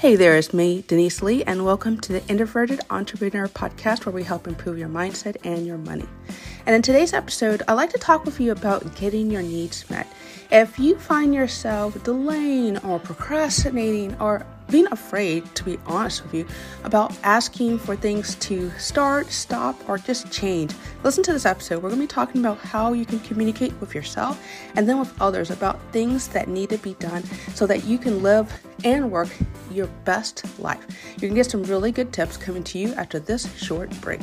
Hey there, it's me, Denise Lee, and welcome to the Introverted Entrepreneur Podcast, where we help improve your mindset and your money. And in today's episode, I'd like to talk with you about getting your needs met. If you find yourself delaying or procrastinating or being afraid, to be honest with you, about asking for things to start, stop, or just change, listen to this episode. We're going to be talking about how you can communicate with yourself and then with others about things that need to be done so that you can live and work your best life. You can get some really good tips coming to you after this short break.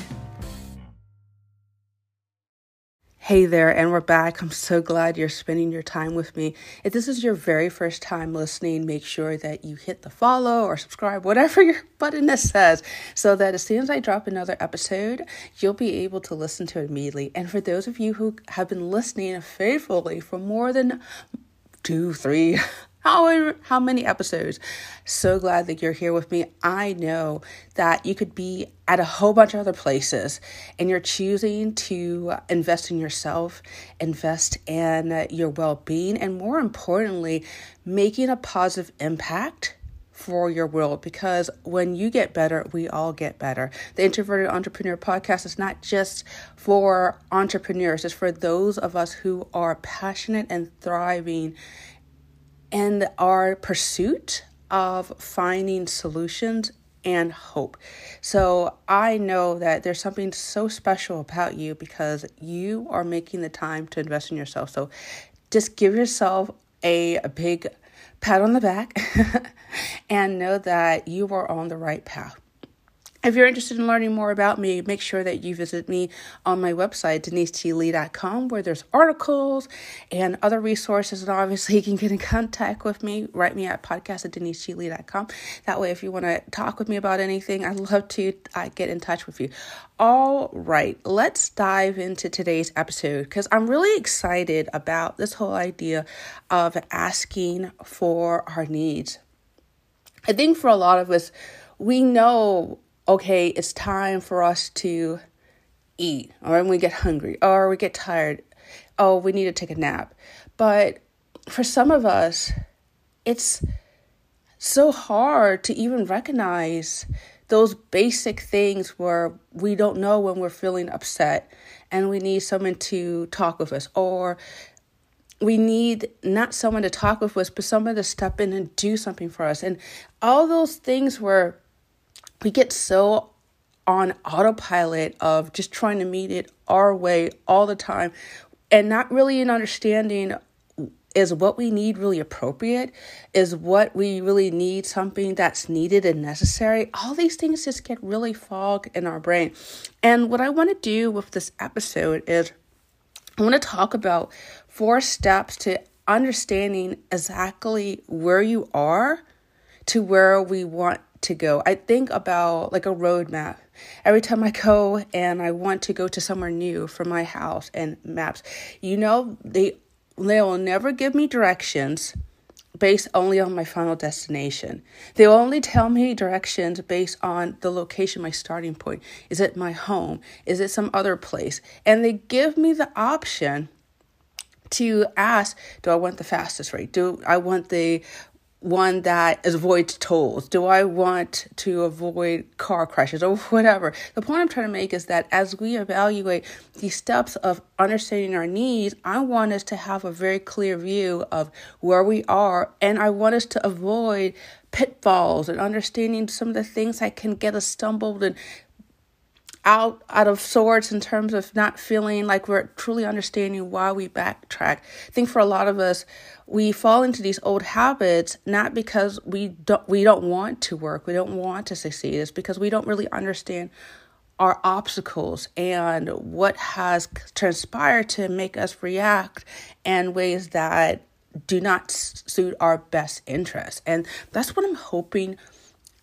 Hey there, and we're back. I'm so glad you're spending your time with me. If this is your very first time listening, make sure that you hit the follow or subscribe, whatever your button that says, so that as soon as I drop another episode, you'll be able to listen to it immediately. And for those of you who have been listening faithfully for more than two, three, how how many episodes. So glad that you're here with me. I know that you could be at a whole bunch of other places and you're choosing to invest in yourself, invest in your well-being and more importantly, making a positive impact for your world because when you get better, we all get better. The Introverted Entrepreneur podcast is not just for entrepreneurs, it's for those of us who are passionate and thriving and our pursuit of finding solutions and hope. So I know that there's something so special about you because you are making the time to invest in yourself. So just give yourself a, a big pat on the back and know that you are on the right path. If you're interested in learning more about me, make sure that you visit me on my website, deniseglee.com, where there's articles and other resources. And obviously, you can get in contact with me. Write me at podcast at deniseglee.com. That way, if you want to talk with me about anything, I'd love to uh, get in touch with you. All right, let's dive into today's episode because I'm really excited about this whole idea of asking for our needs. I think for a lot of us, we know okay, it's time for us to eat, or when we get hungry, or we get tired, oh, we need to take a nap. But for some of us, it's so hard to even recognize those basic things where we don't know when we're feeling upset and we need someone to talk with us. Or we need not someone to talk with us but someone to step in and do something for us. And all those things where we get so on autopilot of just trying to meet it our way all the time and not really an understanding is what we need really appropriate? Is what we really need something that's needed and necessary? All these things just get really fogged in our brain. And what i want to do with this episode is i want to talk about four steps to understanding exactly where you are to where we want to go. I think about like a roadmap. Every time I go and I want to go to somewhere new from my house and maps, you know, they they will never give me directions based only on my final destination. They'll only tell me directions based on the location, my starting point. Is it my home? Is it some other place? And they give me the option to ask do i want the fastest rate do i want the one that avoids tolls? Do I want to avoid car crashes or whatever? The point I'm trying to make is that as we evaluate the steps of understanding our needs, I want us to have a very clear view of where we are, and I want us to avoid pitfalls and understanding some of the things that can get us stumbled and out out of sorts in terms of not feeling like we're truly understanding why we backtrack. I think for a lot of us, we fall into these old habits not because we don't we don't want to work, we don't want to succeed. It's because we don't really understand our obstacles and what has transpired to make us react in ways that do not suit our best interests. And that's what I'm hoping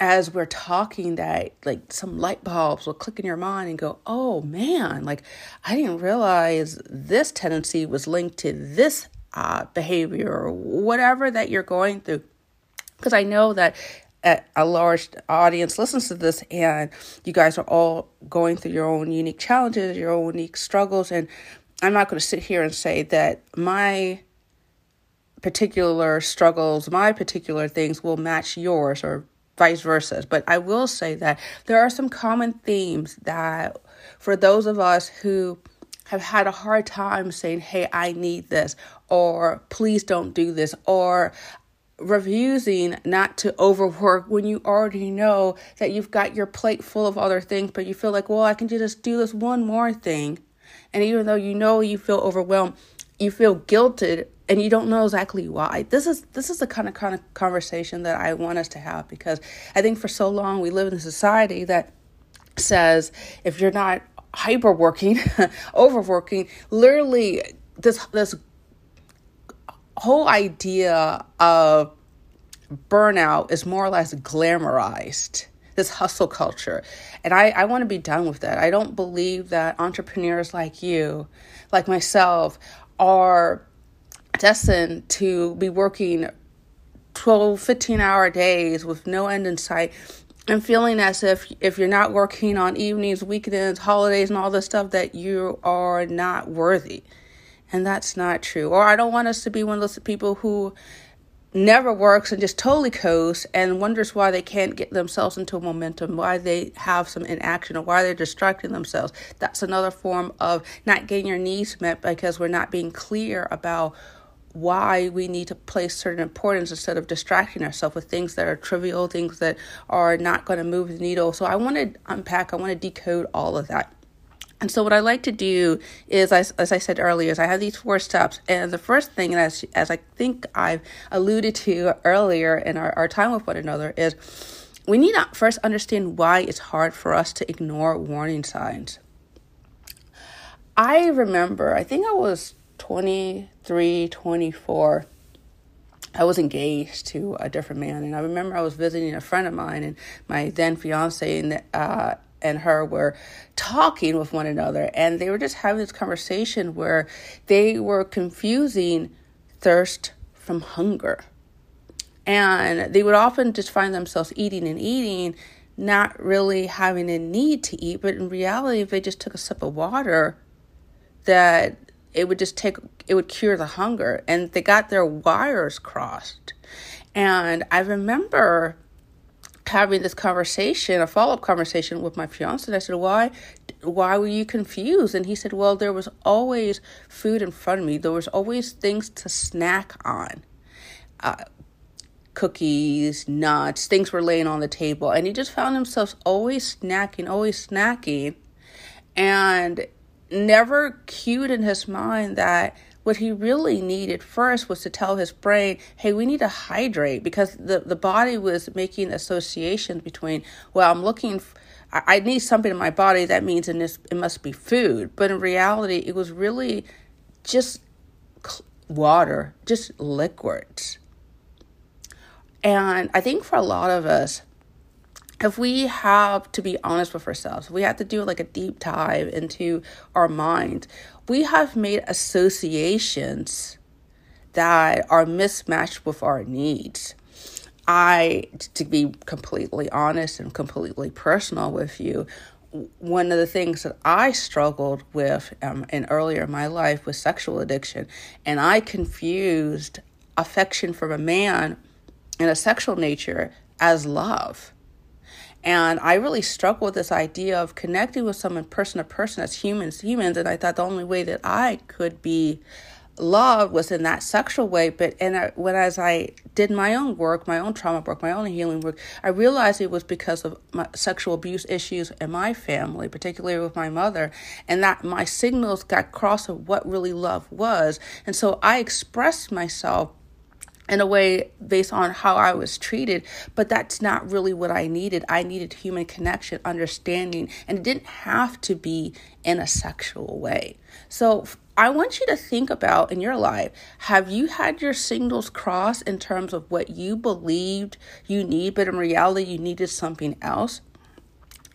as we're talking that like some light bulbs will click in your mind and go, oh man, like I didn't realize this tendency was linked to this uh, behavior or whatever that you're going through. Because I know that a large audience listens to this and you guys are all going through your own unique challenges, your own unique struggles. And I'm not going to sit here and say that my particular struggles, my particular things will match yours or vice versa. But I will say that there are some common themes that for those of us who have had a hard time saying, Hey, I need this, or please don't do this, or refusing not to overwork when you already know that you've got your plate full of other things, but you feel like, well, I can just do this one more thing. And even though you know you feel overwhelmed, you feel guilted and you don't know exactly why. This is this is the kind of kind of conversation that I want us to have because I think for so long we live in a society that says if you're not hyperworking, overworking, literally this this whole idea of burnout is more or less glamorized this hustle culture and i, I want to be done with that i don't believe that entrepreneurs like you like myself are destined to be working 12 15 hour days with no end in sight and feeling as if if you're not working on evenings weekends holidays and all this stuff that you are not worthy and that's not true. Or I don't want us to be one of those people who never works and just totally coasts and wonders why they can't get themselves into a momentum, why they have some inaction, or why they're distracting themselves. That's another form of not getting your needs met because we're not being clear about why we need to place certain importance instead of distracting ourselves with things that are trivial, things that are not going to move the needle. So I want to unpack, I want to decode all of that. And so, what I like to do is, as, as I said earlier, is I have these four steps. And the first thing, as, as I think I've alluded to earlier in our, our time with one another, is we need to first understand why it's hard for us to ignore warning signs. I remember, I think I was 23, 24. I was engaged to a different man, and I remember I was visiting a friend of mine and my then fiance, and uh, and her were talking with one another and they were just having this conversation where they were confusing thirst from hunger. And they would often just find themselves eating and eating, not really having a need to eat, but in reality, if they just took a sip of water, that it would just take it would cure the hunger and they got their wires crossed and i remember having this conversation, a follow up conversation with my fiance. And I said, Why why were you confused? And he said, Well, there was always food in front of me. There was always things to snack on. Uh, cookies, nuts, things were laying on the table. And he just found himself always snacking, always snacking, and never cued in his mind that what he really needed first was to tell his brain, hey, we need to hydrate because the, the body was making associations between, well, I'm looking, f- I need something in my body that means in this, it must be food. But in reality, it was really just water, just liquids. And I think for a lot of us, if we have to be honest with ourselves, we have to do like a deep dive into our mind, we have made associations that are mismatched with our needs. I, to be completely honest and completely personal with you, one of the things that I struggled with um, in earlier in my life was sexual addiction, and I confused affection from a man in a sexual nature as love. And I really struggled with this idea of connecting with someone person to person as humans, humans. And I thought the only way that I could be loved was in that sexual way. But and I, when as I did my own work, my own trauma work, my own healing work, I realized it was because of my sexual abuse issues in my family, particularly with my mother, and that my signals got crossed of what really love was. And so I expressed myself in a way based on how I was treated, but that's not really what I needed. I needed human connection, understanding, and it didn't have to be in a sexual way. So I want you to think about in your life have you had your signals crossed in terms of what you believed you need, but in reality you needed something else?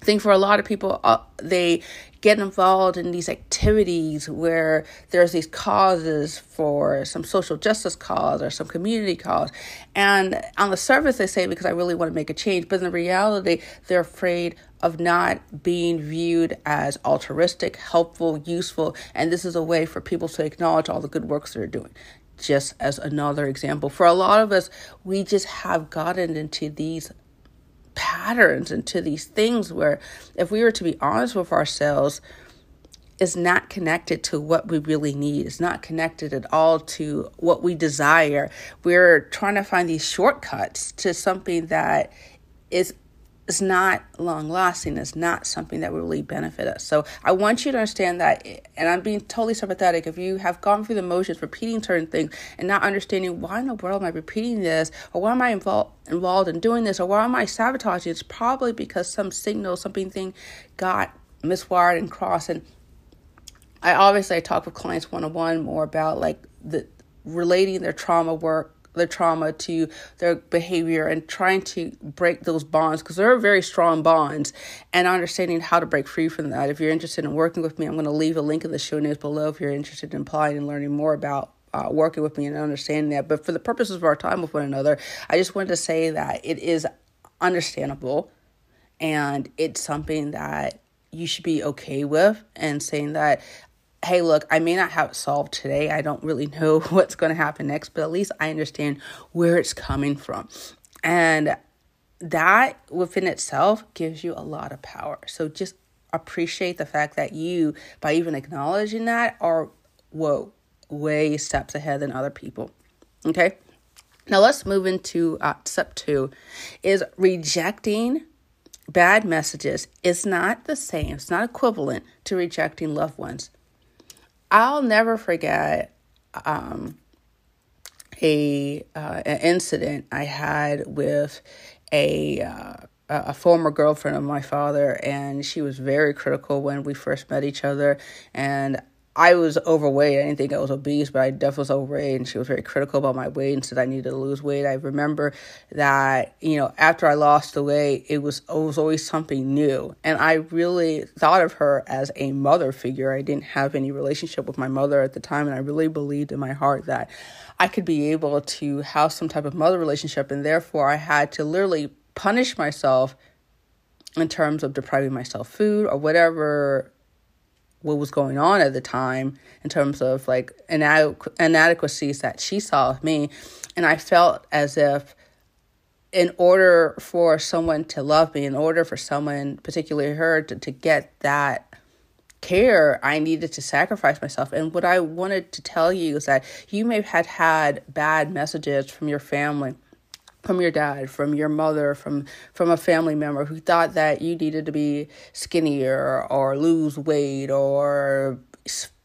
I think for a lot of people, uh, they get involved in these activities where there's these causes for some social justice cause or some community cause. And on the surface, they say, because I really want to make a change. But in reality, they're afraid of not being viewed as altruistic, helpful, useful. And this is a way for people to acknowledge all the good works they're doing just as another example. For a lot of us, we just have gotten into these patterns into these things where if we were to be honest with ourselves is not connected to what we really need. It's not connected at all to what we desire. We're trying to find these shortcuts to something that is is not long lasting. It's not something that will really benefit us. So I want you to understand that, and I'm being totally sympathetic. If you have gone through the motions, repeating certain things, and not understanding why in the world am I repeating this, or why am I involved involved in doing this, or why am I sabotaging? It's probably because some signal, something thing, got miswired and crossed. And I obviously I talk with clients one on one more about like the relating their trauma work their trauma to their behavior and trying to break those bonds because they're very strong bonds and understanding how to break free from that. If you're interested in working with me, I'm going to leave a link in the show notes below if you're interested in applying and learning more about uh, working with me and understanding that. But for the purposes of our time with one another, I just wanted to say that it is understandable and it's something that you should be okay with and saying that hey, look, I may not have it solved today. I don't really know what's going to happen next, but at least I understand where it's coming from. And that within itself gives you a lot of power. So just appreciate the fact that you, by even acknowledging that, are, whoa, way steps ahead than other people. Okay? Now let's move into uh, step two is rejecting bad messages is not the same, it's not equivalent to rejecting loved ones. I'll never forget um, a uh, an incident I had with a uh, a former girlfriend of my father, and she was very critical when we first met each other, and I was overweight. I didn't think I was obese, but I definitely was overweight, and she was very critical about my weight and said I needed to lose weight. I remember that you know after I lost the weight, it was it was always something new, and I really thought of her as a mother figure. I didn't have any relationship with my mother at the time, and I really believed in my heart that I could be able to have some type of mother relationship, and therefore I had to literally punish myself in terms of depriving myself food or whatever what was going on at the time in terms of like inadequ- inadequacies that she saw of me. And I felt as if, in order for someone to love me, in order for someone, particularly her, to, to get that care, I needed to sacrifice myself. And what I wanted to tell you is that you may have had, had bad messages from your family from your dad, from your mother, from from a family member who thought that you needed to be skinnier or lose weight or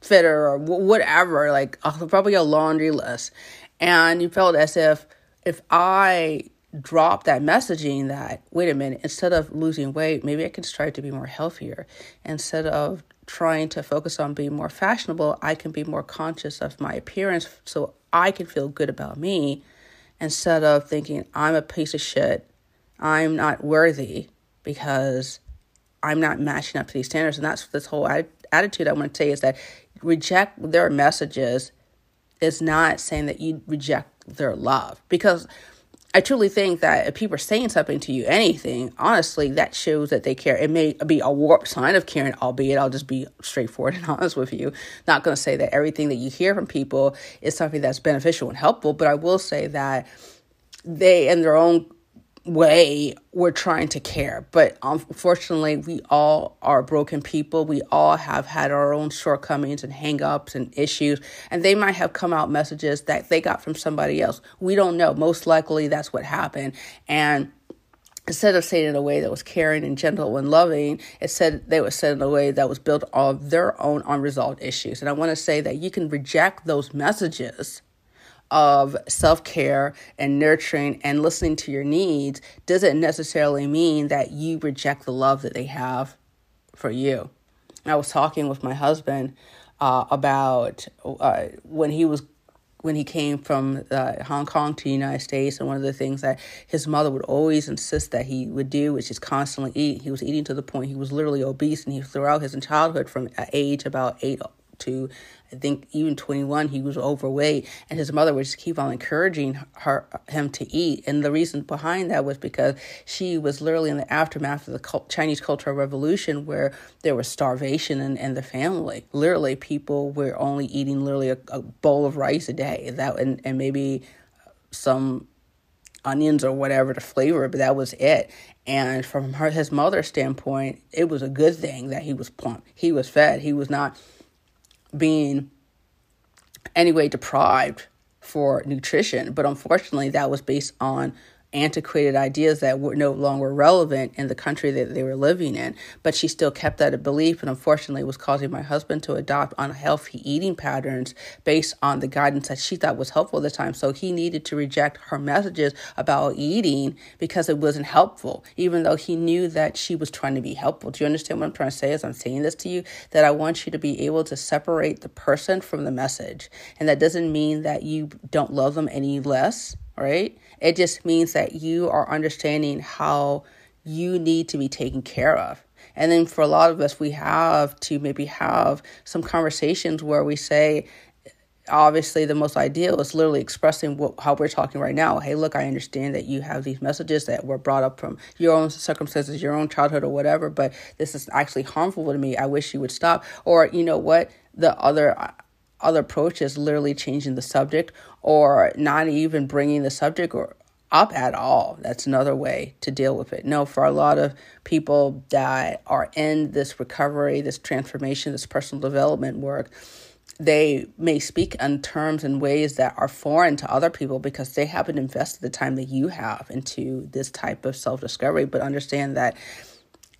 fitter or whatever, like probably a laundry list, and you felt as if if I dropped that messaging that wait a minute, instead of losing weight, maybe I can strive to be more healthier. Instead of trying to focus on being more fashionable, I can be more conscious of my appearance so I can feel good about me instead of thinking, I'm a piece of shit, I'm not worthy because I'm not matching up to these standards. And that's this whole attitude I want to say is that reject their messages is not saying that you reject their love because I truly think that if people are saying something to you, anything, honestly, that shows that they care. It may be a warped sign of caring, albeit I'll just be straightforward and honest with you. Not going to say that everything that you hear from people is something that's beneficial and helpful, but I will say that they, in their own way we're trying to care. But unfortunately, we all are broken people. We all have had our own shortcomings and hangups and issues. And they might have come out messages that they got from somebody else. We don't know. Most likely that's what happened. And instead of saying in a way that was caring and gentle and loving, it said they were said in a way that was built on their own unresolved issues. And I want to say that you can reject those messages of self care and nurturing and listening to your needs doesn't necessarily mean that you reject the love that they have for you. I was talking with my husband uh, about uh, when he was when he came from uh, Hong Kong to the United States, and one of the things that his mother would always insist that he would do, which is constantly eat. He was eating to the point he was literally obese, and he throughout his childhood, from age about eight to I think even 21 he was overweight and his mother would just keep on encouraging her him to eat and the reason behind that was because she was literally in the aftermath of the Chinese Cultural Revolution where there was starvation in, in the family literally people were only eating literally a, a bowl of rice a day that and, and maybe some onions or whatever to flavor, but that was it. And from her, his mother's standpoint, it was a good thing that he was plump. He was fed. He was not being anyway deprived for nutrition. But unfortunately, that was based on antiquated ideas that were no longer relevant in the country that they were living in. But she still kept that belief, and unfortunately, was causing my husband to adopt unhealthy eating patterns based on the guidance that she thought was helpful at the time. So he needed to reject her messages about eating because it wasn't helpful, even though he knew that she was trying to be helpful. Do you understand what I'm trying to say as I'm saying this to you? That I want you to be able to separate the person from the message. And that doesn't mean that you don't love them any less right? It just means that you are understanding how you need to be taken care of. And then for a lot of us, we have to maybe have some conversations where we say, obviously, the most ideal is literally expressing what, how we're talking right now. Hey, look, I understand that you have these messages that were brought up from your own circumstances, your own childhood, or whatever, but this is actually harmful to me. I wish you would stop. Or, you know what? The other other approach is literally changing the subject or not even bringing the subject or up at all. That's another way to deal with it. No, for a lot of people that are in this recovery, this transformation, this personal development work, they may speak in terms and ways that are foreign to other people because they haven't invested the time that you have into this type of self discovery. But understand that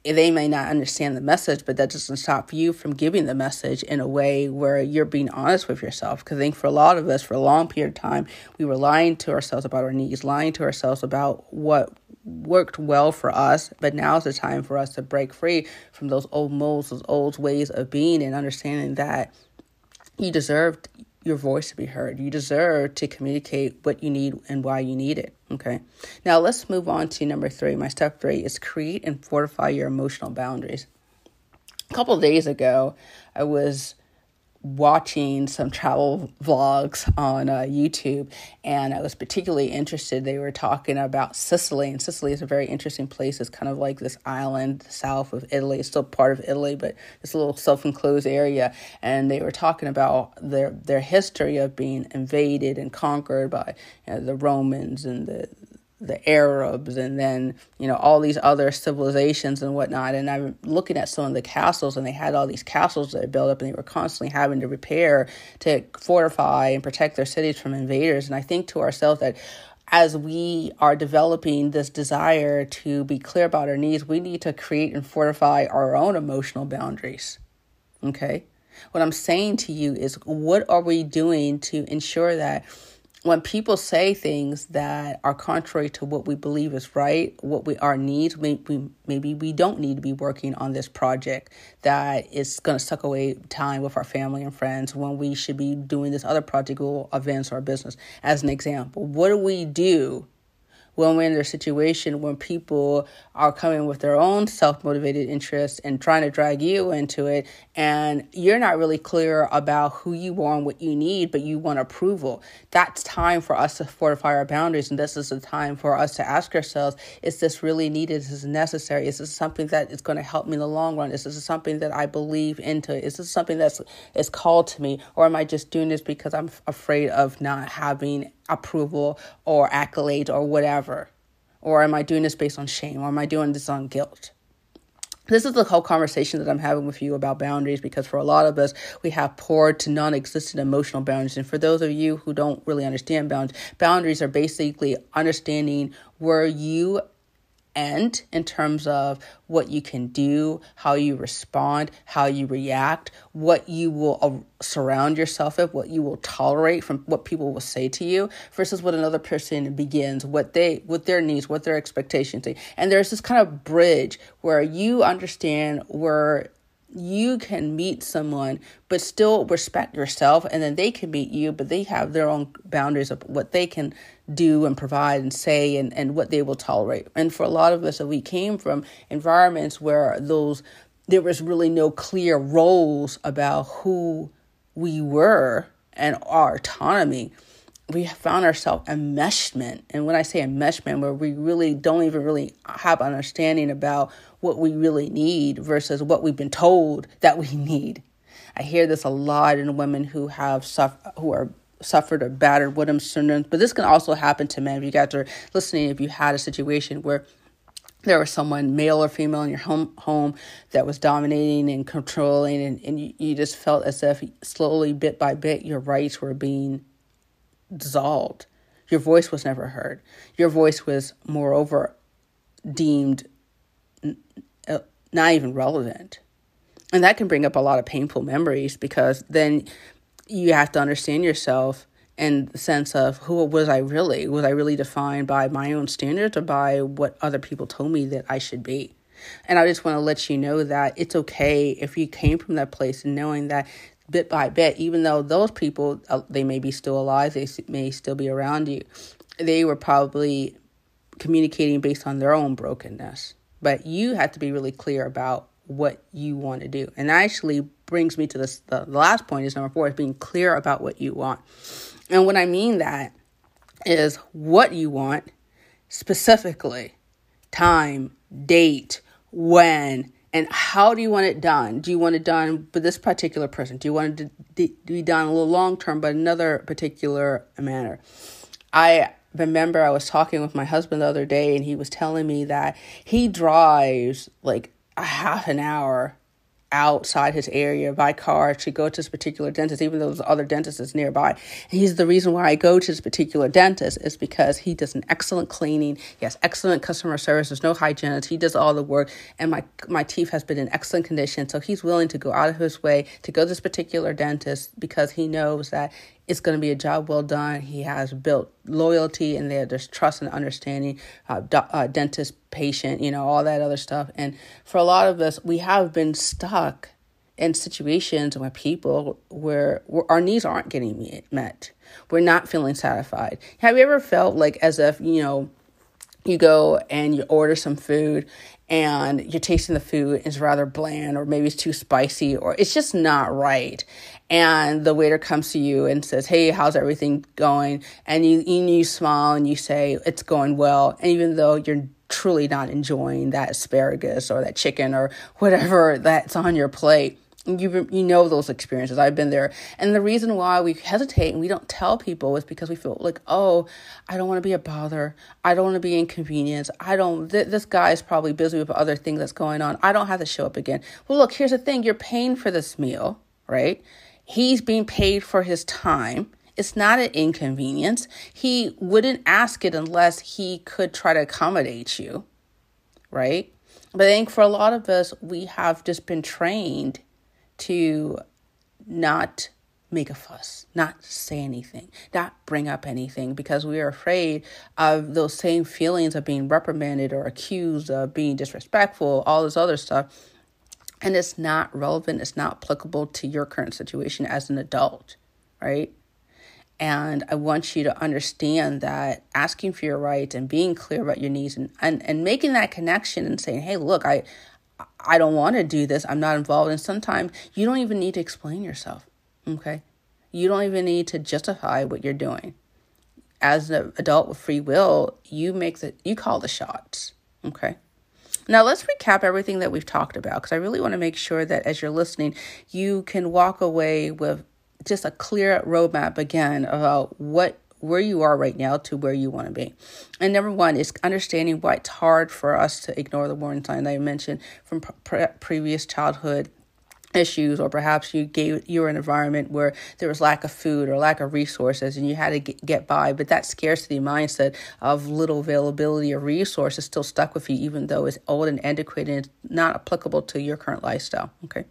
they may not understand the message, but that doesn't stop you from giving the message in a way where you're being honest with yourself. Because I think for a lot of us, for a long period of time, we were lying to ourselves about our needs, lying to ourselves about what worked well for us. But now is the time for us to break free from those old molds, those old ways of being, and understanding that you deserved your voice to be heard. You deserve to communicate what you need and why you need it. Okay. Now let's move on to number three. My step three is create and fortify your emotional boundaries. A couple days ago, I was watching some travel vlogs on uh, YouTube, and I was particularly interested. They were talking about Sicily, and Sicily is a very interesting place. It's kind of like this island south of Italy. It's still part of Italy, but it's a little self-enclosed area. And they were talking about their their history of being invaded and conquered by you know, the Romans and the the Arabs and then, you know, all these other civilizations and whatnot. And I'm looking at some of the castles, and they had all these castles that built up, and they were constantly having to repair to fortify and protect their cities from invaders. And I think to ourselves that as we are developing this desire to be clear about our needs, we need to create and fortify our own emotional boundaries. Okay? What I'm saying to you is, what are we doing to ensure that? When people say things that are contrary to what we believe is right, what we our needs, maybe maybe we don't need to be working on this project that is going to suck away time with our family and friends when we should be doing this other project or events or business. As an example, what do we do when we're in their situation when people are coming with their own self-motivated interests and trying to drag you into it and you're not really clear about who you are and what you need but you want approval. That's time for us to fortify our boundaries and this is the time for us to ask ourselves is this really needed? Is this necessary? Is this something that is going to help me in the long run? Is this something that i believe into? Is this something that's is called to me? Or am i just doing this because i'm afraid of not having approval or accolade or whatever? Or am I doing this based on shame? Or am I doing this on guilt? This is the whole conversation that I'm having with you about boundaries because for a lot of us, we have poor to non existent emotional boundaries. And for those of you who don't really understand boundaries, boundaries are basically understanding where you end in terms of what you can do, how you respond, how you react, what you will uh, surround yourself with, what you will tolerate from what people will say to you versus what another person begins, what they what their needs, what their expectations. And there's this kind of bridge where you understand where you can meet someone but still respect yourself and then they can meet you but they have their own boundaries of what they can do and provide and say and, and what they will tolerate. And for a lot of us, that we came from environments where those there was really no clear roles about who we were and our autonomy. We found ourselves enmeshment. And when I say enmeshment, where we really don't even really have understanding about what we really need versus what we've been told that we need. I hear this a lot in women who have suffer, who are suffered or battered woman syndrome, but this can also happen to men. If you guys are listening, if you had a situation where there was someone, male or female, in your home home that was dominating and controlling, and, and you, you just felt as if slowly, bit by bit, your rights were being dissolved. Your voice was never heard. Your voice was, moreover, deemed not even relevant. And that can bring up a lot of painful memories because then you have to understand yourself in the sense of who was I really? Was I really defined by my own standards or by what other people told me that I should be? And I just want to let you know that it's okay if you came from that place and knowing that bit by bit, even though those people, uh, they may be still alive, they may still be around you, they were probably communicating based on their own brokenness. But you have to be really clear about what you want to do. And that actually brings me to this the last point is number four is being clear about what you want. And what I mean that is what you want specifically time, date, when, and how do you want it done? Do you want it done with this particular person? Do you want it to be done a little long term, but another particular manner? I remember I was talking with my husband the other day, and he was telling me that he drives like a half an hour outside his area by car to go to this particular dentist, even though there's other dentists nearby. And he's the reason why I go to this particular dentist is because he does an excellent cleaning. He has excellent customer service. There's no hygienist. He does all the work, and my my teeth has been in excellent condition. So he's willing to go out of his way to go to this particular dentist because he knows that it's going to be a job well done. He has built loyalty and there's trust and understanding, uh, do, uh, dentist, patient, you know, all that other stuff. And for a lot of us, we have been stuck in situations with people where, where our needs aren't getting met. We're not feeling satisfied. Have you ever felt like as if, you know, you go and you order some food and you're tasting the food it's rather bland or maybe it's too spicy or it's just not right and the waiter comes to you and says hey how's everything going and you you, you smile and you say it's going well and even though you're truly not enjoying that asparagus or that chicken or whatever that's on your plate you you know those experiences. I've been there, and the reason why we hesitate and we don't tell people is because we feel like, oh, I don't want to be a bother. I don't want to be inconvenienced. I don't. Th- this guy is probably busy with other things that's going on. I don't have to show up again. Well, look, here's the thing: you're paying for this meal, right? He's being paid for his time. It's not an inconvenience. He wouldn't ask it unless he could try to accommodate you, right? But I think for a lot of us, we have just been trained to not make a fuss, not say anything, not bring up anything because we are afraid of those same feelings of being reprimanded or accused of being disrespectful, all this other stuff. And it's not relevant, it's not applicable to your current situation as an adult, right? And I want you to understand that asking for your rights and being clear about your needs and, and, and making that connection and saying, hey, look, I, I don't want to do this. I'm not involved. And sometimes you don't even need to explain yourself. Okay. You don't even need to justify what you're doing. As an adult with free will, you make the you call the shots. Okay. Now let's recap everything that we've talked about because I really want to make sure that as you're listening, you can walk away with just a clear roadmap again about what where you are right now to where you want to be. And number one is understanding why it's hard for us to ignore the warning sign that I mentioned from pre- previous childhood issues or perhaps you gave you were in an environment where there was lack of food or lack of resources and you had to get, get by but that scarcity mindset of little availability of resources still stuck with you even though it's old and antiquated and not applicable to your current lifestyle okay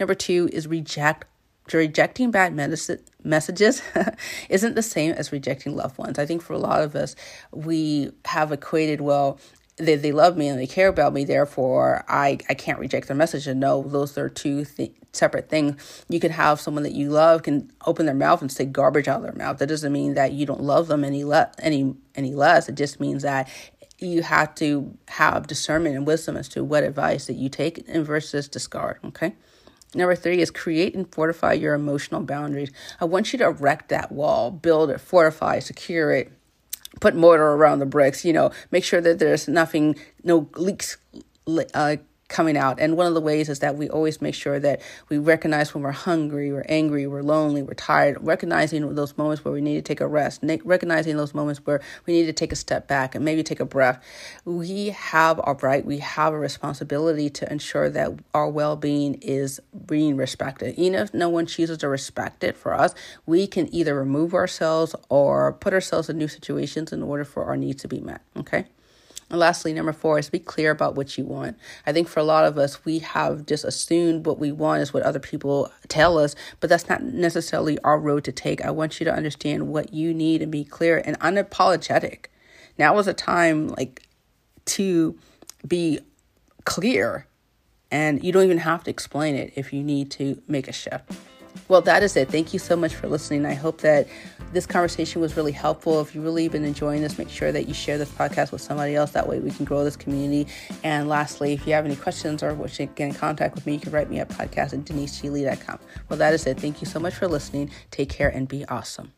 number two is reject rejecting bad medicine, messages isn't the same as rejecting loved ones. I think for a lot of us, we have equated, well, they, they love me and they care about me, therefore I, I can't reject their message. And no, those are two th- separate things. You could have someone that you love can open their mouth and say garbage out of their mouth. That doesn't mean that you don't love them any, le- any, any less. It just means that you have to have discernment and wisdom as to what advice that you take and versus discard, okay? Number three is create and fortify your emotional boundaries. I want you to erect that wall, build it, fortify, secure it, put mortar around the bricks, you know, make sure that there's nothing, no leaks uh, coming out. And one of the ways is that we always make sure that we recognize when we're hungry, we're angry, we're lonely, we're tired, recognizing those moments where we need to take a rest, recognizing those moments where we need to take a step back and maybe take a breath. We have a right, we have a responsibility to ensure that our well being is being respected. Even if no one chooses to respect it for us, we can either remove ourselves or put ourselves in new situations in order for our needs to be met. Okay. And lastly, number four is be clear about what you want. I think for a lot of us, we have just assumed what we want is what other people tell us, but that's not necessarily our road to take. I want you to understand what you need and be clear and unapologetic. Now is a time like to be clear, and you don't even have to explain it if you need to make a shift. Well, that is it. Thank you so much for listening. I hope that this conversation was really helpful. If you've really been enjoying this, make sure that you share this podcast with somebody else. That way we can grow this community. And lastly, if you have any questions or wish to get in contact with me, you can write me at podcast at deniseglee.com. Well, that is it. Thank you so much for listening. Take care and be awesome.